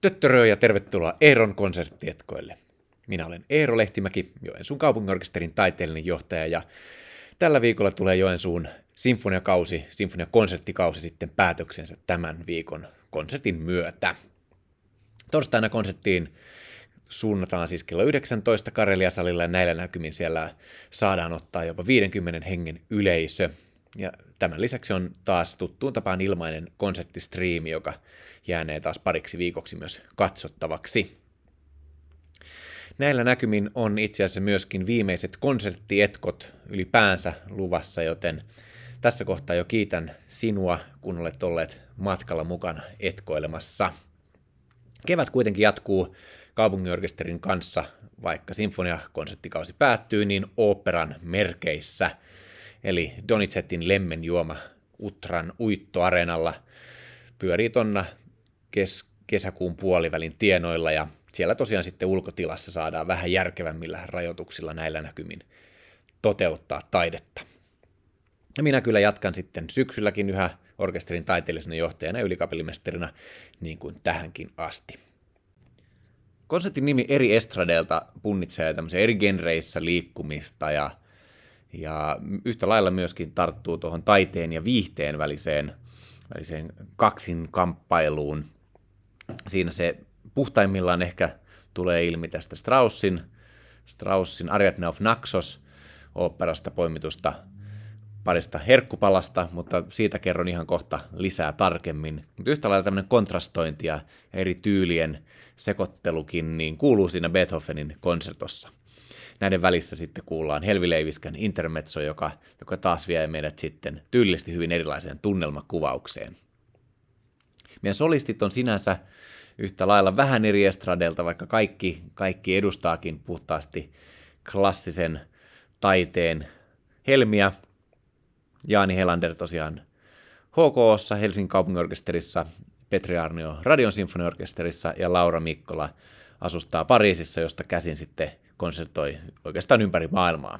Töttörö ja tervetuloa Eeron konserttietkoille. Minä olen Eero Lehtimäki, Joensuun kaupunginorkesterin taiteellinen johtaja ja tällä viikolla tulee Joensuun sinfoniakausi, sinfoniakonserttikausi sitten päätöksensä tämän viikon konsertin myötä. Torstaina konserttiin suunnataan siis kello 19 Kareliasalilla ja näillä näkymin siellä saadaan ottaa jopa 50 hengen yleisö. Ja tämän lisäksi on taas tuttuun tapaan ilmainen konserttistriimi, joka jäänee taas pariksi viikoksi myös katsottavaksi. Näillä näkymin on itse asiassa myöskin viimeiset konserttietkot ylipäänsä luvassa, joten tässä kohtaa jo kiitän sinua, kun olet olleet matkalla mukana etkoilemassa. Kevät kuitenkin jatkuu kaupunginorkesterin kanssa, vaikka sinfoniakonserttikausi päättyy, niin operan merkeissä. Eli Donizettin lemmenjuoma Utran uittoareenalla pyörii tonna kes- kesäkuun puolivälin tienoilla ja siellä tosiaan sitten ulkotilassa saadaan vähän järkevämmillä rajoituksilla näillä näkymin toteuttaa taidetta. Ja minä kyllä jatkan sitten syksylläkin yhä orkesterin taiteellisena johtajana ja ylikapellimestarina niin kuin tähänkin asti. Konsertin nimi eri estradeilta punnitsee tämmöisiä eri genreissä liikkumista ja, ja yhtä lailla myöskin tarttuu tuohon taiteen ja viihteen väliseen, väliseen kaksinkamppailuun. Siinä se puhtaimmillaan ehkä tulee ilmi tästä Straussin, Straussin Ariadne of Naxos oopperasta poimitusta parista herkkupalasta, mutta siitä kerron ihan kohta lisää tarkemmin. Mutta yhtä lailla tämmöinen kontrastointi ja eri tyylien sekoittelukin niin kuuluu siinä Beethovenin konsertossa. Näiden välissä sitten kuullaan Helvi Leiviskän intermezzo, joka, joka taas vie meidät sitten tyylisesti hyvin erilaiseen tunnelmakuvaukseen. Meidän solistit on sinänsä yhtä lailla vähän eri estradelta, vaikka kaikki, kaikki edustaakin puhtaasti klassisen taiteen helmiä, Jaani Helander tosiaan HKOssa, Helsingin kaupunginorkesterissa, Petri Arnio Radion sinfoniorkesterissa ja Laura Mikkola asustaa Pariisissa, josta käsin sitten konsertoi oikeastaan ympäri maailmaa.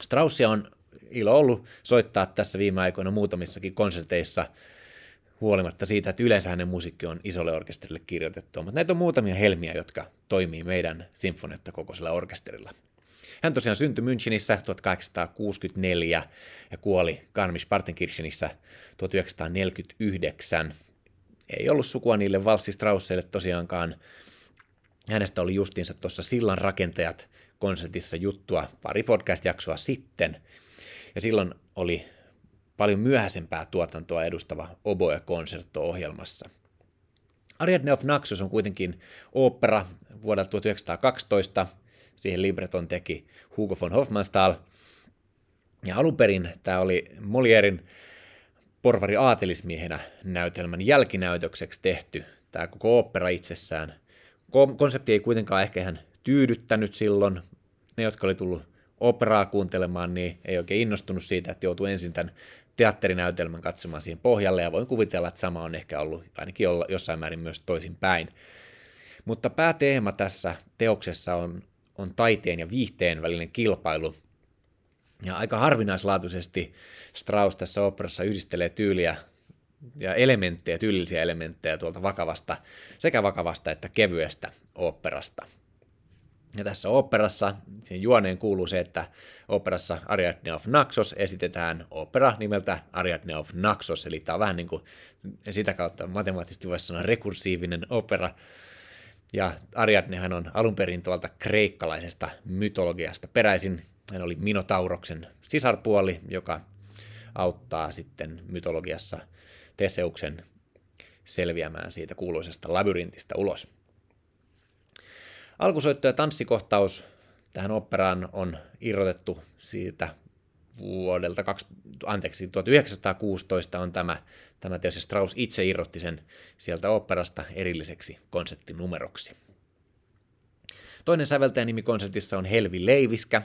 Straussia on ilo ollut soittaa tässä viime aikoina muutamissakin konserteissa, huolimatta siitä, että yleensä hänen musiikki on isolle orkesterille kirjoitettu, mutta näitä on muutamia helmiä, jotka toimii meidän sinfonietta kokoisella orkesterilla. Hän tosiaan syntyi Münchenissä 1864 ja kuoli Garmisch-Partenkirchenissä 1949. Ei ollut sukua niille valssistrausseille tosiaankaan. Hänestä oli justiinsa tuossa Sillan rakentajat konsertissa juttua pari podcast-jaksoa sitten. Ja silloin oli paljon myöhäisempää tuotantoa edustava oboe konsertto ohjelmassa. Ariadne of Naxos on kuitenkin opera vuodelta 1912, Siihen libreton teki Hugo von Hofmannsthal. Ja alun perin tämä oli Molierin porvari aatelismiehenä näytelmän jälkinäytökseksi tehty, tämä koko opera itsessään. Konsepti ei kuitenkaan ehkä ihan tyydyttänyt silloin. Ne, jotka oli tullut operaa kuuntelemaan, niin ei oikein innostunut siitä, että joutuu ensin tämän teatterinäytelmän katsomaan siihen pohjalle, ja voin kuvitella, että sama on ehkä ollut ainakin olla jossain määrin myös toisin päin. Mutta pääteema tässä teoksessa on on taiteen ja viihteen välinen kilpailu. Ja aika harvinaislaatuisesti Strauss tässä operassa yhdistelee tyyliä ja elementtejä, tyylisiä elementtejä tuolta vakavasta, sekä vakavasta että kevyestä operasta. Ja tässä operassa, siihen juoneen kuuluu se, että operassa Ariadne of Naxos esitetään opera nimeltä Ariadne of Naxos, eli tämä on vähän niin kuin sitä kautta matemaattisesti voisi sanoa rekursiivinen opera, ja Ariadnehan on alun perin tuolta kreikkalaisesta mytologiasta peräisin. Hän oli Minotauroksen sisarpuoli, joka auttaa sitten mytologiassa Teseuksen selviämään siitä kuuluisesta labyrintistä ulos. Alkusoitto ja tanssikohtaus tähän operaan on irrotettu siitä vuodelta anteeksi, 1916 on tämä, tämä teos, ja Strauss itse irrotti sen sieltä operasta erilliseksi konserttinumeroksi. Toinen säveltäjän nimi konsertissa on Helvi Leiviskä.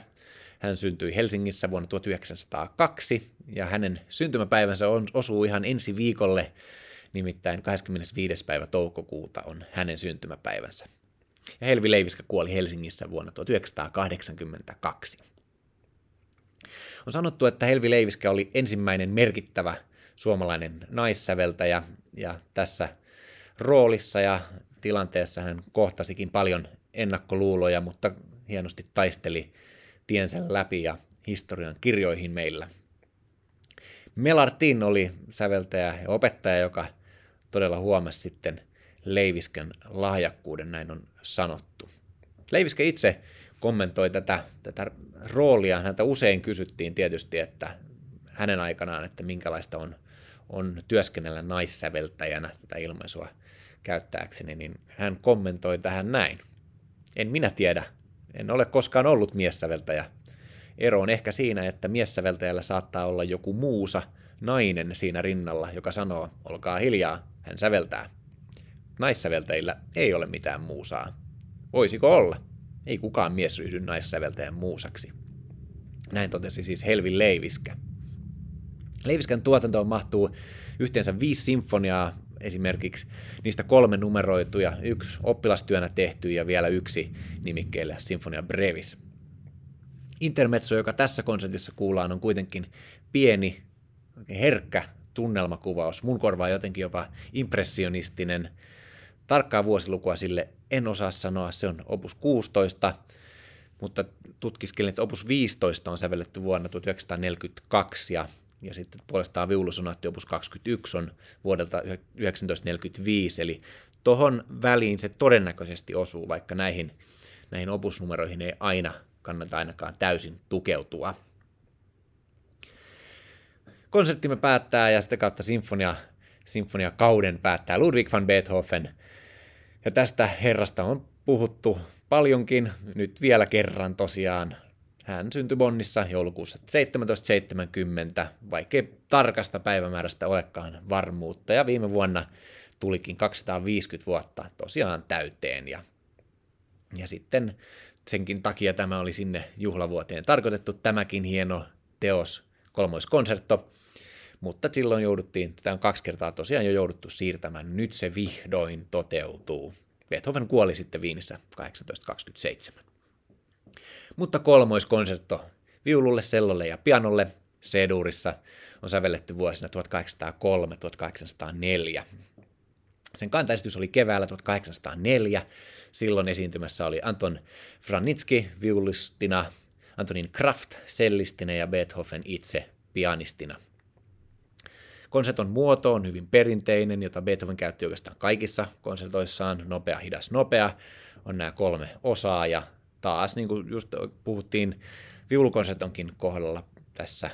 Hän syntyi Helsingissä vuonna 1902, ja hänen syntymäpäivänsä on, osuu ihan ensi viikolle, nimittäin 25. päivä toukokuuta on hänen syntymäpäivänsä. Ja Helvi Leiviskä kuoli Helsingissä vuonna 1982. On sanottu, että Helvi Leiviskä oli ensimmäinen merkittävä suomalainen naissäveltäjä, ja tässä roolissa ja tilanteessa hän kohtasikin paljon ennakkoluuloja, mutta hienosti taisteli tiensä läpi ja historian kirjoihin meillä. Melartin oli säveltäjä ja opettaja, joka todella huomasi sitten Leiviskän lahjakkuuden, näin on sanottu. Leiviskä itse kommentoi tätä, tätä roolia. Häntä usein kysyttiin tietysti, että hänen aikanaan, että minkälaista on, on työskennellä naissäveltäjänä tätä ilmaisua käyttääkseni, niin hän kommentoi tähän näin. En minä tiedä. En ole koskaan ollut miessäveltäjä. Ero on ehkä siinä, että miessäveltäjällä saattaa olla joku muusa nainen siinä rinnalla, joka sanoo, olkaa hiljaa, hän säveltää. Naissäveltäjillä ei ole mitään muusaa. Voisiko olla? Ei kukaan mies ryhdy naissäveltäjän muusaksi. Näin totesi siis Helvin Leiviskä. Leiviskän tuotantoon mahtuu yhteensä viisi sinfoniaa, esimerkiksi niistä kolme numeroituja, yksi oppilastyönä tehty ja vielä yksi nimikkeelle Sinfonia Brevis. Intermezzo, joka tässä konsertissa kuullaan, on kuitenkin pieni, herkkä tunnelmakuvaus. Mun korvaa jotenkin jopa impressionistinen. Tarkkaa vuosilukua sille en osaa sanoa, se on opus 16, mutta tutkiskelin, että opus 15 on sävelletty vuonna 1942 ja ja sitten puolestaan viulusonaatti opus 21 on vuodelta 1945, eli tohon väliin se todennäköisesti osuu, vaikka näihin, näihin opusnumeroihin ei aina kannata ainakaan täysin tukeutua. Konserttimme päättää ja sitä kautta sinfonia, sinfonia kauden päättää Ludwig van Beethoven. Ja tästä herrasta on puhuttu paljonkin, nyt vielä kerran tosiaan hän syntyi Bonnissa joulukuussa 1770, vaikkei tarkasta päivämäärästä olekaan varmuutta, ja viime vuonna tulikin 250 vuotta tosiaan täyteen, ja, ja sitten senkin takia tämä oli sinne juhlavuoteen tarkoitettu. Tämäkin hieno teos, kolmoiskonsertto, mutta silloin jouduttiin, tätä on kaksi kertaa tosiaan jo jouduttu siirtämään, nyt se vihdoin toteutuu. Beethoven kuoli sitten Viinissä 1827 mutta kolmoiskonsertto viululle, sellolle ja pianolle C-duurissa on sävelletty vuosina 1803-1804. Sen kantaesitys oli keväällä 1804. Silloin esiintymässä oli Anton Franitski viulistina, Antonin Kraft sellistinä ja Beethoven itse pianistina. Konserton muoto on hyvin perinteinen, jota Beethoven käytti oikeastaan kaikissa konsertoissaan. Nopea, hidas, nopea on nämä kolme osaa ja taas, niin kuin just puhuttiin viulukonsertonkin kohdalla tässä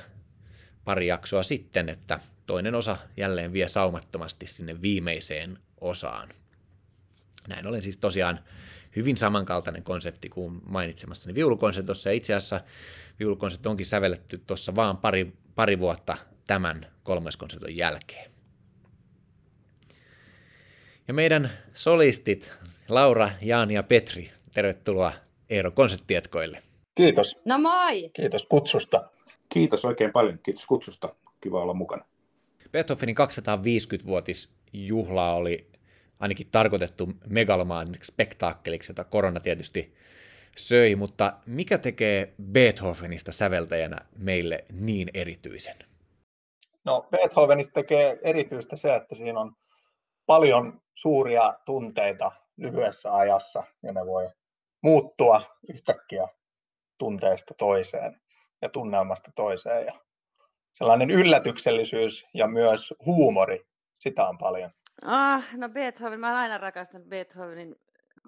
pari jaksoa sitten, että toinen osa jälleen vie saumattomasti sinne viimeiseen osaan. Näin ollen siis tosiaan hyvin samankaltainen konsepti kuin mainitsemassani viulukonsertossa, ja itse asiassa viulukonsertto onkin sävelletty tuossa vaan pari, pari vuotta tämän kolmoskonserton jälkeen. Ja meidän solistit Laura, Jaani ja Petri, tervetuloa Eero konserttietkoille. Kiitos. No moi! Kiitos kutsusta. Kiitos oikein paljon. Kiitos kutsusta. Kiva olla mukana. Beethovenin 250-vuotisjuhlaa oli ainakin tarkoitettu megalomaaniseksi spektaakkeliksi, jota korona tietysti söi, mutta mikä tekee Beethovenista säveltäjänä meille niin erityisen? No Beethovenista tekee erityistä se, että siinä on paljon suuria tunteita lyhyessä ajassa ja ne voi muuttua yhtäkkiä tunteesta toiseen ja tunnelmasta toiseen. Ja sellainen yllätyksellisyys ja myös huumori, sitä on paljon. Ah, no Beethoven, mä aina rakastanut Beethovenin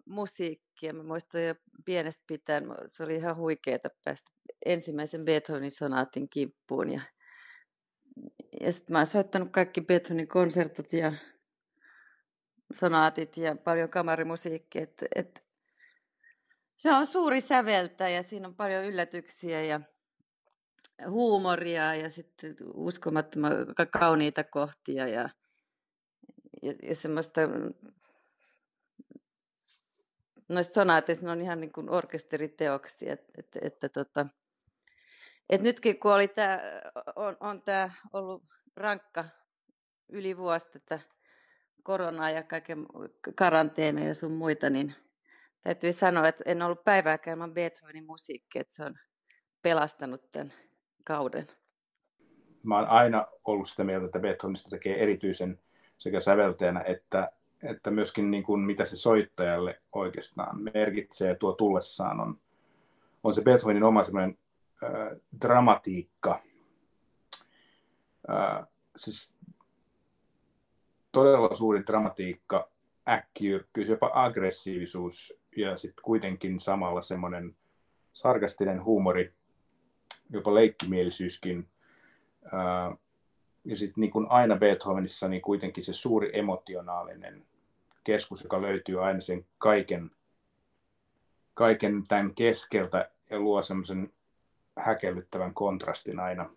musiikkia. Mä muistan jo pienestä pitäen, se oli ihan huikeeta päästä ensimmäisen Beethovenin sonaatin kimppuun. Ja, ja sitten mä oon soittanut kaikki Beethovenin konsertot ja sonaatit ja paljon kamarimusiikkia. Et, et se on suuri säveltäjä, siinä on paljon yllätyksiä ja huumoria ja sitten uskomattoman kauniita kohtia ja, ja, ja semmoista noissa sonaateissa on ihan niin kuin orkesteriteoksia, että, että, että, tota, että nytkin kun oli tää, on, on tämä ollut rankka yli vuosi tätä koronaa ja kaiken karanteenia ja sun muita, niin täytyy sanoa, että en ollut päivääkään ilman Beethovenin musiikki, että se on pelastanut tämän kauden. Mä oon aina ollut sitä mieltä, että Beethovenista tekee erityisen sekä säveltäjänä että että myöskin niin kuin, mitä se soittajalle oikeastaan merkitsee tuo tullessaan on, on se Beethovenin oma semmoinen äh, dramatiikka. Äh, siis todella suuri dramatiikka, äkkiyrkkyys, jopa aggressiivisuus ja sitten kuitenkin samalla semmoinen sarkastinen huumori, jopa leikkimielisyyskin. Ja sitten niin kuin aina Beethovenissa, niin kuitenkin se suuri emotionaalinen keskus, joka löytyy aina sen kaiken, kaiken tämän keskeltä ja luo semmoisen häkellyttävän kontrastin aina.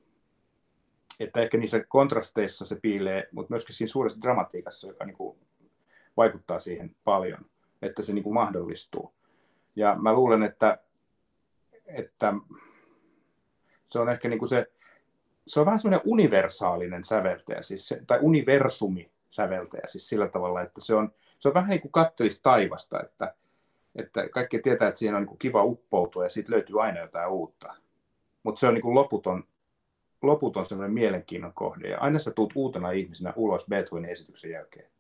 Että ehkä niissä kontrasteissa se piilee, mutta myöskin siinä suuressa dramatiikassa, joka niin kuin vaikuttaa siihen paljon, että se niin kuin mahdollistuu. Ja mä luulen, että, että se on ehkä niin kuin se se on vähän semmoinen universaalinen säveltäjä, siis se, tai universumi säveltäjä, siis sillä tavalla, että se on, se on vähän niin kuin kattelisi taivasta, että, että kaikki tietää, että siihen on niin kuin kiva uppoutua ja siitä löytyy aina jotain uutta. Mutta se on niin kuin loputon, loputon semmoinen mielenkiinnon kohde ja aina sä tuut uutena ihmisenä ulos Beethovenin esityksen jälkeen.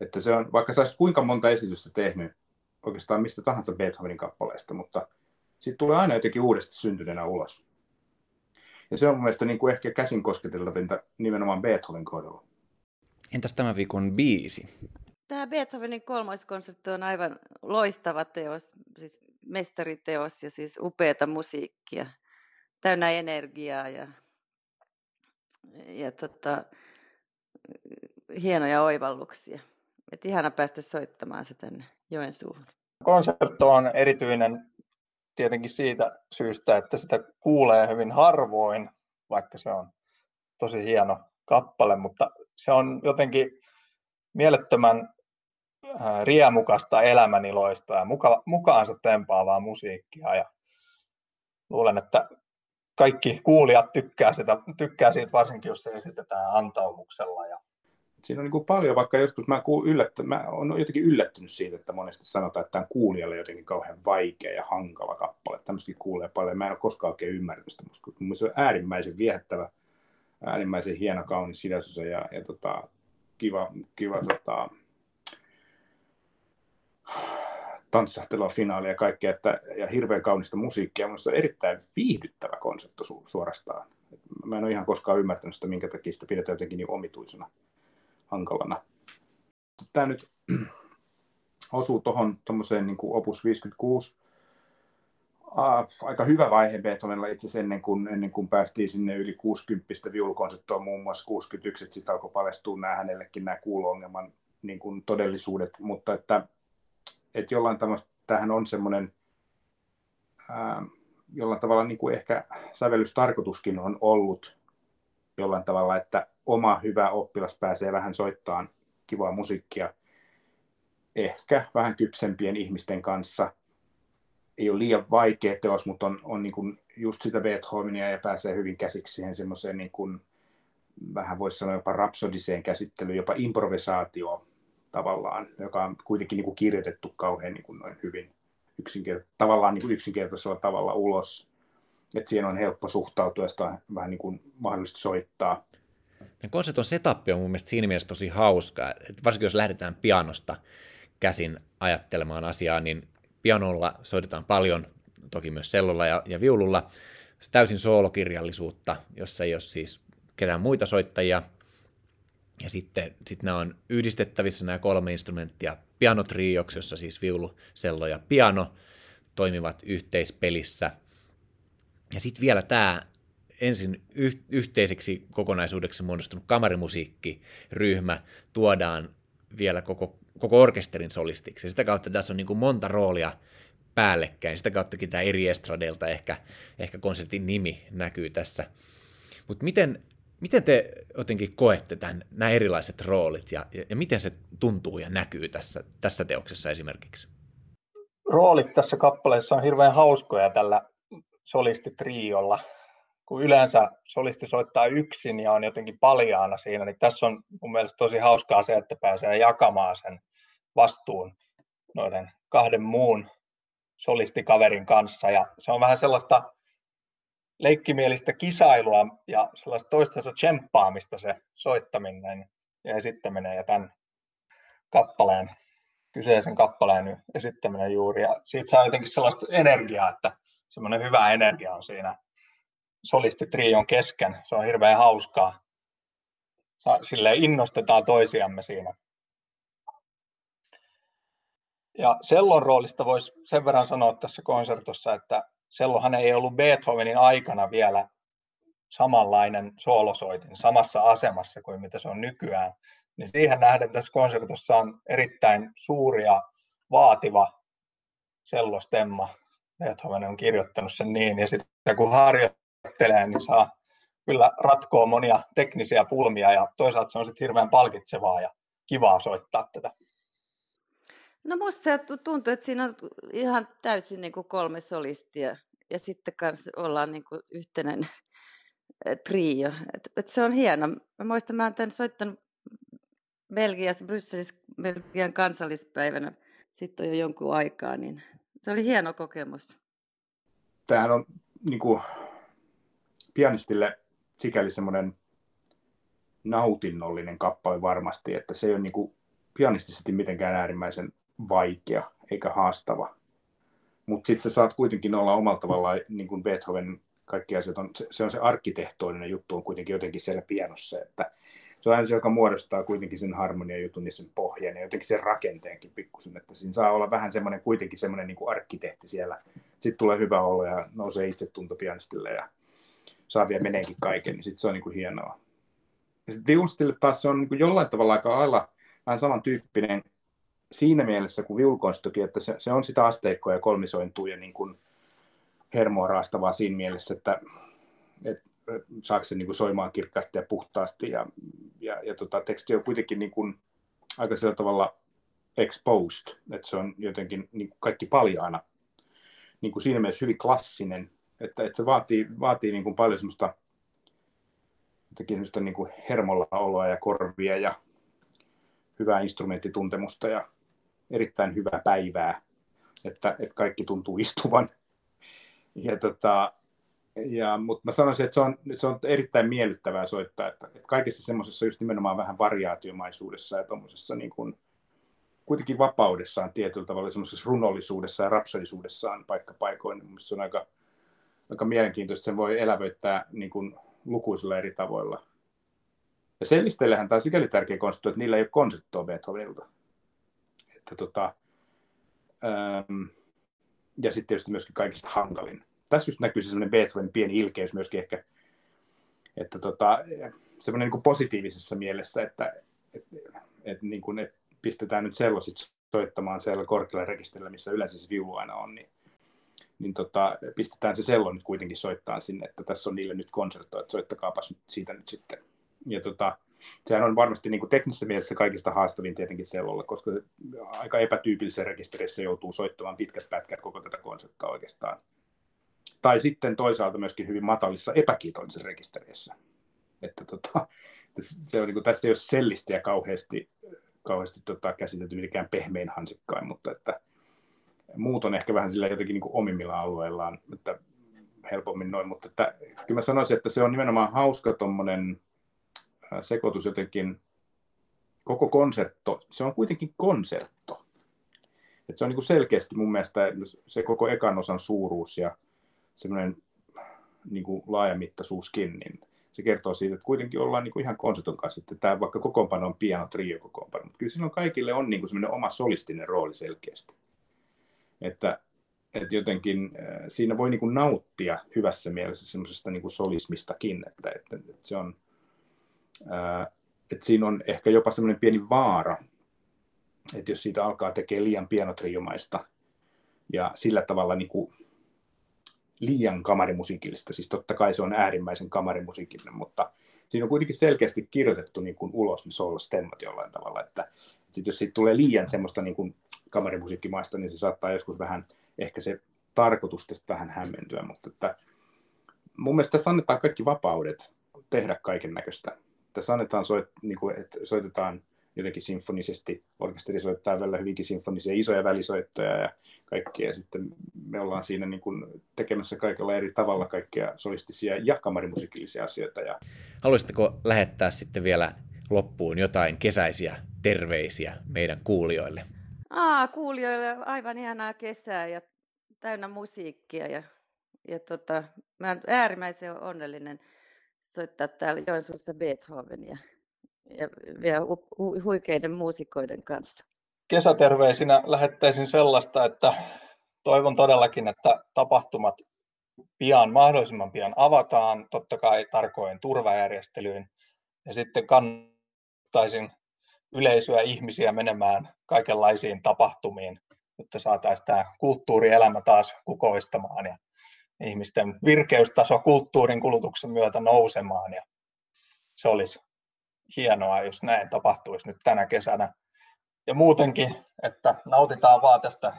Että se on, vaikka sä kuinka monta esitystä tehnyt oikeastaan mistä tahansa Beethovenin kappaleesta, mutta sitten tulee aina jotenkin uudesti syntyneenä ulos. Ja se on mun mielestä niin kuin ehkä käsin kosketeltavinta nimenomaan Beethoven kohdalla. Entäs tämän viikon biisi? Tämä Beethovenin kolmoiskonsertti on aivan loistava teos, siis mestariteos ja siis upeata musiikkia, täynnä energiaa ja, ja tota, hienoja oivalluksia. Et ihana päästä soittamaan se tänne Joensuuhun. Konsertto on erityinen tietenkin siitä syystä, että sitä kuulee hyvin harvoin, vaikka se on tosi hieno kappale, mutta se on jotenkin mielettömän äh, riemukasta, elämäniloista ja muka, mukaansa tempaavaa musiikkia. Ja luulen, että kaikki kuulijat tykkää, sitä, tykkää siitä, varsinkin jos se esitetään antaumuksella ja siinä on niin kuin paljon, vaikka joskus mä, yllättä, mä olen jotenkin yllättynyt siitä, että monesti sanotaan, että tämä on kuulijalle jotenkin kauhean vaikea ja hankala kappale. Tämmöistäkin kuulee paljon. Mä en ole koskaan oikein ymmärtänyt sitä, mutta se on äärimmäisen viehättävä, äärimmäisen hieno, kaunis sidasus ja, ja tota, kiva, kiva tota, tanssahtelua finaali ja kaikkea, että, ja hirveän kaunista musiikkia. Minusta on erittäin viihdyttävä konsepto su, suorastaan. Mä en ole ihan koskaan ymmärtänyt sitä, minkä takia sitä pidetään jotenkin niin omituisena hankalana. Tämä nyt osuu tuohon tuommoiseen niin kuin Opus 56. Uh, aika hyvä vaihe Beethovenilla itse asiassa ennen kuin, ennen kuin päästiin sinne yli 60 viulukonserttoa muun muassa 61, että sitten alkoi paljastua nämä hänellekin nämä kuulo-ongelman niin kuin todellisuudet, mutta että, että jollain tavalla tämähän on semmoinen uh, jollain tavalla niin kuin ehkä sävellystarkoituskin on ollut jollain tavalla, että oma hyvä oppilas pääsee vähän soittamaan kivaa musiikkia ehkä vähän kypsempien ihmisten kanssa. Ei ole liian vaikea teos, mutta on, on niin kuin just sitä Beethovenia ja pääsee hyvin käsiksi siihen semmoiseen niin kuin, vähän voisi sanoa jopa rapsodiseen käsittelyyn, jopa improvisaatio tavallaan, joka on kuitenkin niin kuin kirjoitettu kauhean niin kuin noin hyvin tavallaan niin kuin yksinkertaisella tavalla ulos että siihen on helppo suhtautua ja sitä vähän niin kuin mahdollista soittaa. Konserton setup on mun mielestä siinä mielessä tosi hauska, että varsinkin jos lähdetään pianosta käsin ajattelemaan asiaa, niin pianolla soitetaan paljon, toki myös sellolla ja, ja viululla, täysin soolokirjallisuutta, jossa ei ole siis ketään muita soittajia, ja sitten sit nämä on yhdistettävissä nämä kolme instrumenttia pianotrioksi, jossa siis viulu, sello ja piano toimivat yhteispelissä – ja sitten vielä tämä ensin yh- yhteiseksi kokonaisuudeksi muodostunut kamarimusiikkiryhmä tuodaan vielä koko, koko orkesterin solistiksi. sitä kautta tässä on niin kuin monta roolia päällekkäin. Sitä kauttakin tämä eri estradelta ehkä, ehkä konsertin nimi näkyy tässä. Mutta miten, miten te jotenkin koette tämän, nämä erilaiset roolit ja, ja, ja miten se tuntuu ja näkyy tässä, tässä teoksessa esimerkiksi? Roolit tässä kappaleessa on hirveän hauskoja tällä solistitriolla, kun yleensä solisti soittaa yksin ja on jotenkin paljaana siinä, niin tässä on mun mielestä tosi hauskaa se, että pääsee jakamaan sen vastuun noiden kahden muun solistikaverin kanssa. Ja se on vähän sellaista leikkimielistä kisailua ja sellaista toistensa tsemppaamista se soittaminen ja esittäminen. Ja tämän kappaleen, kyseisen kappaleen esittäminen juuri. Ja siitä saa jotenkin sellaista energiaa, että semmoinen hyvä energia on siinä solistitrion kesken. Se on hirveän hauskaa. Sille innostetaan toisiamme siinä. Ja sellon roolista voisi sen verran sanoa tässä konsertossa, että sellohan ei ollut Beethovenin aikana vielä samanlainen soolosoitin samassa asemassa kuin mitä se on nykyään. Niin siihen nähden tässä konsertossa on erittäin suuri ja vaativa sellostemma. Beethoven on kirjoittanut sen niin, ja sitten kun harjoittelee, niin saa kyllä ratkoa monia teknisiä pulmia, ja toisaalta se on sitten hirveän palkitsevaa ja kivaa soittaa tätä. No musta se tuntuu, että siinä on ihan täysin niin kuin kolme solistia ja sitten kanssa ollaan niin kuin yhtenäinen trio. Et, et se on hieno. Mä muistan, mä oon tämän soittanut Belgiassa, Brysselissä Belgian kansallispäivänä sitten on jo jonkun aikaa, niin se oli hieno kokemus. Tämähän on niin kuin, pianistille sikäli semmoinen nautinnollinen kappale varmasti, että se ei ole niin kuin, pianistisesti mitenkään äärimmäisen vaikea eikä haastava. Mutta sitten sä saat kuitenkin olla omalla tavallaan, niin kuin Beethoven kaikki asiat on, se, se on se arkkitehtoinen juttu on kuitenkin jotenkin siellä pianossa, että se on aina se, joka muodostaa kuitenkin sen harmonian jutun, niin sen pohjan ja jotenkin sen rakenteenkin pikkusen, että siinä saa olla vähän semmoinen kuitenkin semmoinen niin kuin arkkitehti siellä. Sitten tulee hyvä olo ja nousee itsetunto pianistille ja saa vielä meneekin kaiken, niin sitten se on niin kuin hienoa. Ja sitten viulstille taas se on niin kuin jollain tavalla aika lailla vähän samantyyppinen siinä mielessä kuin viulkonstokin, että se, se on sitä asteikkoa ja kolmisointua ja niin kuin hermoa raastavaa siinä mielessä, että, että saako se niin kuin soimaan kirkkaasti ja puhtaasti ja, ja, ja tota, teksti on kuitenkin niin kuin aika sillä tavalla exposed, että se on jotenkin niin kuin kaikki paljaana, niin kuin siinä mielessä hyvin klassinen, että, että se vaatii, vaatii niin kuin paljon semmoista jotenkin semmoista niin kuin hermolla oloa ja korvia ja hyvää instrumenttituntemusta ja erittäin hyvää päivää, että, että kaikki tuntuu istuvan. Ja tota, ja, mutta mä sanoisin, että se on, se on erittäin miellyttävää soittaa, että, että kaikessa semmoisessa just nimenomaan vähän variaatiomaisuudessa ja tuommoisessa niin kuin, kuitenkin vapaudessaan tietyllä tavalla semmoisessa runollisuudessa ja rapsodisuudessaan paikka paikoin, niin se on aika, aika mielenkiintoista, sen voi elävöittää niin kuin lukuisilla eri tavoilla. Ja sellisteillähän tämä on sikäli tärkeä konsertto, että niillä ei ole konserttoa Beethovenilta. Että tota, ähm, ja sitten tietysti myöskin kaikista hankalin. Tässä just näkyy se semmoinen Beethovenin pieni ilkeys myöskin ehkä, että tota, semmoinen niin positiivisessa mielessä, että et, et, niin kuin, et pistetään nyt sellosit soittamaan siellä korkealla rekisterillä, missä yleensä se viulu aina on, niin, niin tota, pistetään se sello nyt kuitenkin soittaa sinne, että tässä on niille nyt konsertto, että soittakaapas nyt siitä nyt sitten ja tota, sehän on varmasti niin kuin teknisessä mielessä kaikista haastavin tietenkin sellolla, koska aika epätyypillisessä rekisterissä joutuu soittamaan pitkät pätkät koko tätä konseptia oikeastaan. Tai sitten toisaalta myöskin hyvin matalissa epäkiitollisissa rekistereissä. Että tota, se on, niin kuin, tässä ei ole sellistiä kauheasti, kauheasti tota, käsitelty mitenkään pehmein hansikkain, mutta että muut on ehkä vähän sillä jotenkin niin kuin omimmilla alueillaan, että helpommin noin, mutta että, kyllä mä sanoisin, että se on nimenomaan hauska tuommoinen sekoitus jotenkin, koko konsertto, se on kuitenkin konsertto. Et se on niin selkeästi mun mielestä se koko ekan osan suuruus ja semmoinen niin laajamittaisuuskin, niin se kertoo siitä, että kuitenkin ollaan niin kuin ihan konserton kanssa, että tämä vaikka kokoonpano on piano trio kokoonpano, mutta kyllä silloin kaikille on niin kuin semmoinen oma solistinen rooli selkeästi. Että, että jotenkin siinä voi niin kuin nauttia hyvässä mielessä semmoisesta niin kuin solismistakin, että, että, että se on, että siinä on ehkä jopa semmoinen pieni vaara, että jos siitä alkaa tekemään liian pianotriomaista ja sillä tavalla niin kuin liian kamarimusiikillista, siis totta kai se on äärimmäisen kamarimusiikillinen, mutta siinä on kuitenkin selkeästi kirjoitettu niin kuin ulos ne solo-stemmat jollain tavalla, että, että sit jos siitä tulee liian semmoista niin kuin kamarimusiikkimaista, niin se saattaa joskus vähän, ehkä se tarkoitus tästä vähän hämmentyä, mutta että mun mielestä tässä annetaan kaikki vapaudet tehdä kaiken näköistä. Tässä annetaan, soit, niin kuin, että soitetaan jotenkin sinfonisesti, orkesteri soittaa välillä hyvinkin sinfonisia isoja välisoittoja ja kaikkea, ja sitten me ollaan siinä niin kuin tekemässä kaikella eri tavalla kaikkea solistisia ja kamarimusiikillisia asioita. Ja... Haluaisitteko lähettää sitten vielä loppuun jotain kesäisiä terveisiä meidän kuulijoille? Aa, kuulijoille aivan ihanaa kesää ja täynnä musiikkia ja, ja tota, mä olen äärimmäisen onnellinen soittaa täällä Joensuussa Beethovenia ja vielä hu- huikeiden muusikoiden kanssa. Kesäterveisinä lähettäisin sellaista, että toivon todellakin, että tapahtumat pian, mahdollisimman pian avataan, totta kai tarkoin turvajärjestelyin, ja sitten kannattaisin yleisöä ihmisiä menemään kaikenlaisiin tapahtumiin, jotta saataisiin tämä kulttuurielämä taas kukoistamaan ja ihmisten virkeystaso kulttuurin kulutuksen myötä nousemaan. Ja se olisi hienoa, jos näin tapahtuisi nyt tänä kesänä. Ja muutenkin, että nautitaan vaan tästä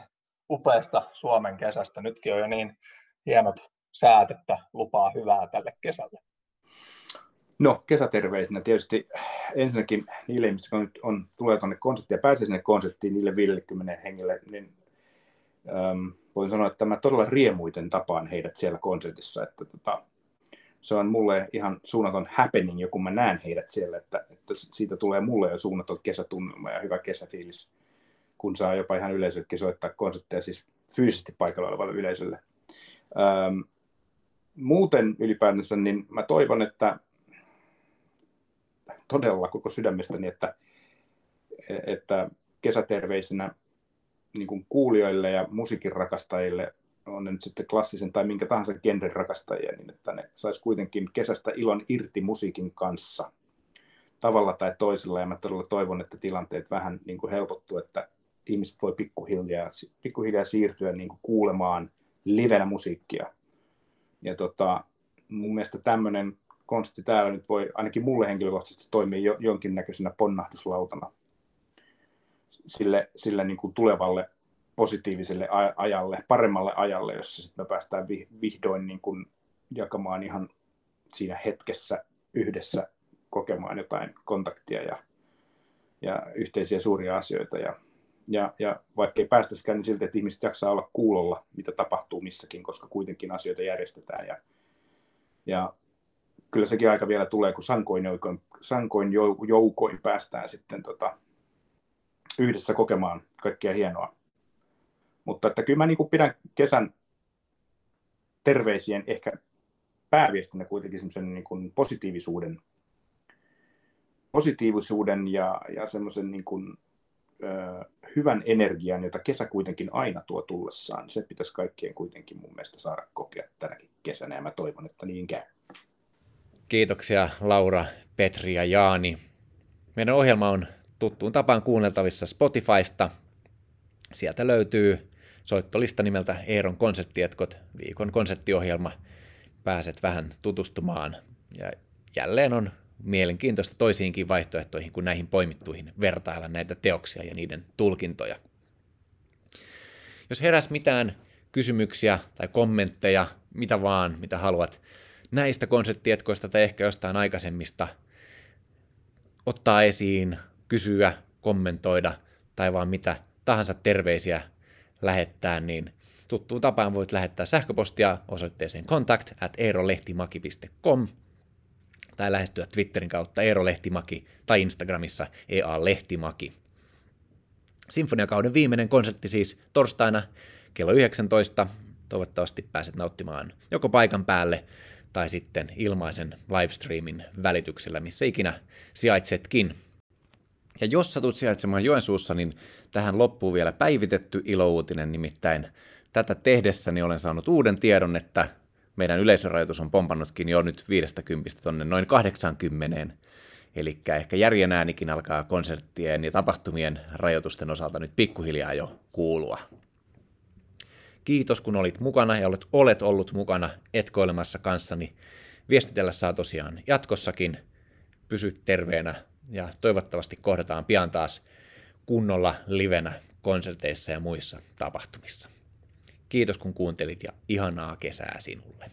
upeasta Suomen kesästä. Nytkin on jo niin hienot säät, että lupaa hyvää tälle kesälle. No, kesäterveisinä tietysti ensinnäkin niille ihmisille, jotka nyt on, tulee tuonne konserttiin ja pääsee sinne konserttiin niille 50 hengelle, niin ähm, voin sanoa, että mä todella riemuiten tapaan heidät siellä konsertissa, että tota, se on mulle ihan suunnaton happening, jo kun mä näen heidät siellä, että, että siitä tulee mulle jo suunnaton kesätunnelma ja hyvä kesäfiilis, kun saa jopa ihan yleisöllekin soittaa konsertteja siis fyysisesti paikalla olevalle yleisölle. Ähm, muuten ylipäätänsä, niin mä toivon, että todella koko sydämestäni, että, että kesäterveisinä niin kuulijoille ja musiikin rakastajille, on ne nyt sitten klassisen tai minkä tahansa genren rakastajia, niin että ne sais kuitenkin kesästä ilon irti musiikin kanssa tavalla tai toisella. Ja mä todella toivon, että tilanteet vähän niin kuin helpottuu, että ihmiset voi pikkuhiljaa, pikkuhiljaa siirtyä niin kuin kuulemaan livenä musiikkia. Ja tota, mun mielestä tämmöinen konsti täällä nyt voi ainakin mulle henkilökohtaisesti toimia jo, jonkinnäköisenä ponnahduslautana sille, sille niin kuin tulevalle positiiviselle ajalle, paremmalle ajalle, jossa me päästään vihdoin niin kuin jakamaan ihan siinä hetkessä yhdessä kokemaan jotain kontaktia ja, ja yhteisiä suuria asioita. Ja, ja, ja vaikka ei päästäisikään, niin silti, että ihmiset jaksaa olla kuulolla, mitä tapahtuu missäkin, koska kuitenkin asioita järjestetään. Ja, ja kyllä sekin aika vielä tulee, kun sankoin joukoin, sankoin joukoin päästään sitten tota, yhdessä kokemaan kaikkea hienoa. Mutta että kyllä mä niin pidän kesän terveisien ehkä pääviestinä kuitenkin semmoisen niin kuin positiivisuuden, positiivisuuden ja, ja semmoisen niin kuin, ö, hyvän energian, jota kesä kuitenkin aina tuo tullessaan. Se pitäisi kaikkien kuitenkin mun mielestä saada kokea tänäkin kesänä ja mä toivon, että niin käy. Kiitoksia Laura, Petri ja Jaani. Meidän ohjelma on tuttuun tapaan kuunneltavissa Spotifysta. Sieltä löytyy soittolista nimeltä Eeron konserttietkot, viikon konserttiohjelma. Pääset vähän tutustumaan ja jälleen on mielenkiintoista toisiinkin vaihtoehtoihin kuin näihin poimittuihin vertailla näitä teoksia ja niiden tulkintoja. Jos heräs mitään kysymyksiä tai kommentteja, mitä vaan, mitä haluat näistä konserttietkoista tai ehkä jostain aikaisemmista ottaa esiin, kysyä, kommentoida tai vaan mitä tahansa terveisiä lähettää, niin tuttuun tapaan voit lähettää sähköpostia osoitteeseen contact at eerolehtimaki.com tai lähestyä Twitterin kautta Eero Lehtimaki tai Instagramissa EA Lehtimaki. Sinfoniakauden viimeinen konsertti siis torstaina kello 19. Toivottavasti pääset nauttimaan joko paikan päälle tai sitten ilmaisen livestreamin välityksellä, missä ikinä sijaitsetkin. Ja jos satut sijaitsemaan Joensuussa, niin tähän loppuu vielä päivitetty ilouutinen, nimittäin tätä tehdessäni olen saanut uuden tiedon, että meidän yleisörajoitus on pompannutkin jo nyt 50 tonne noin 80. Eli ehkä järjen äänikin alkaa konserttien ja tapahtumien rajoitusten osalta nyt pikkuhiljaa jo kuulua. Kiitos kun olit mukana ja olet, olet ollut mukana etkoilemassa kanssani. Viestitellä saa tosiaan jatkossakin. Pysy terveenä ja toivottavasti kohdataan pian taas kunnolla livenä konserteissa ja muissa tapahtumissa. Kiitos kun kuuntelit ja ihanaa kesää sinulle.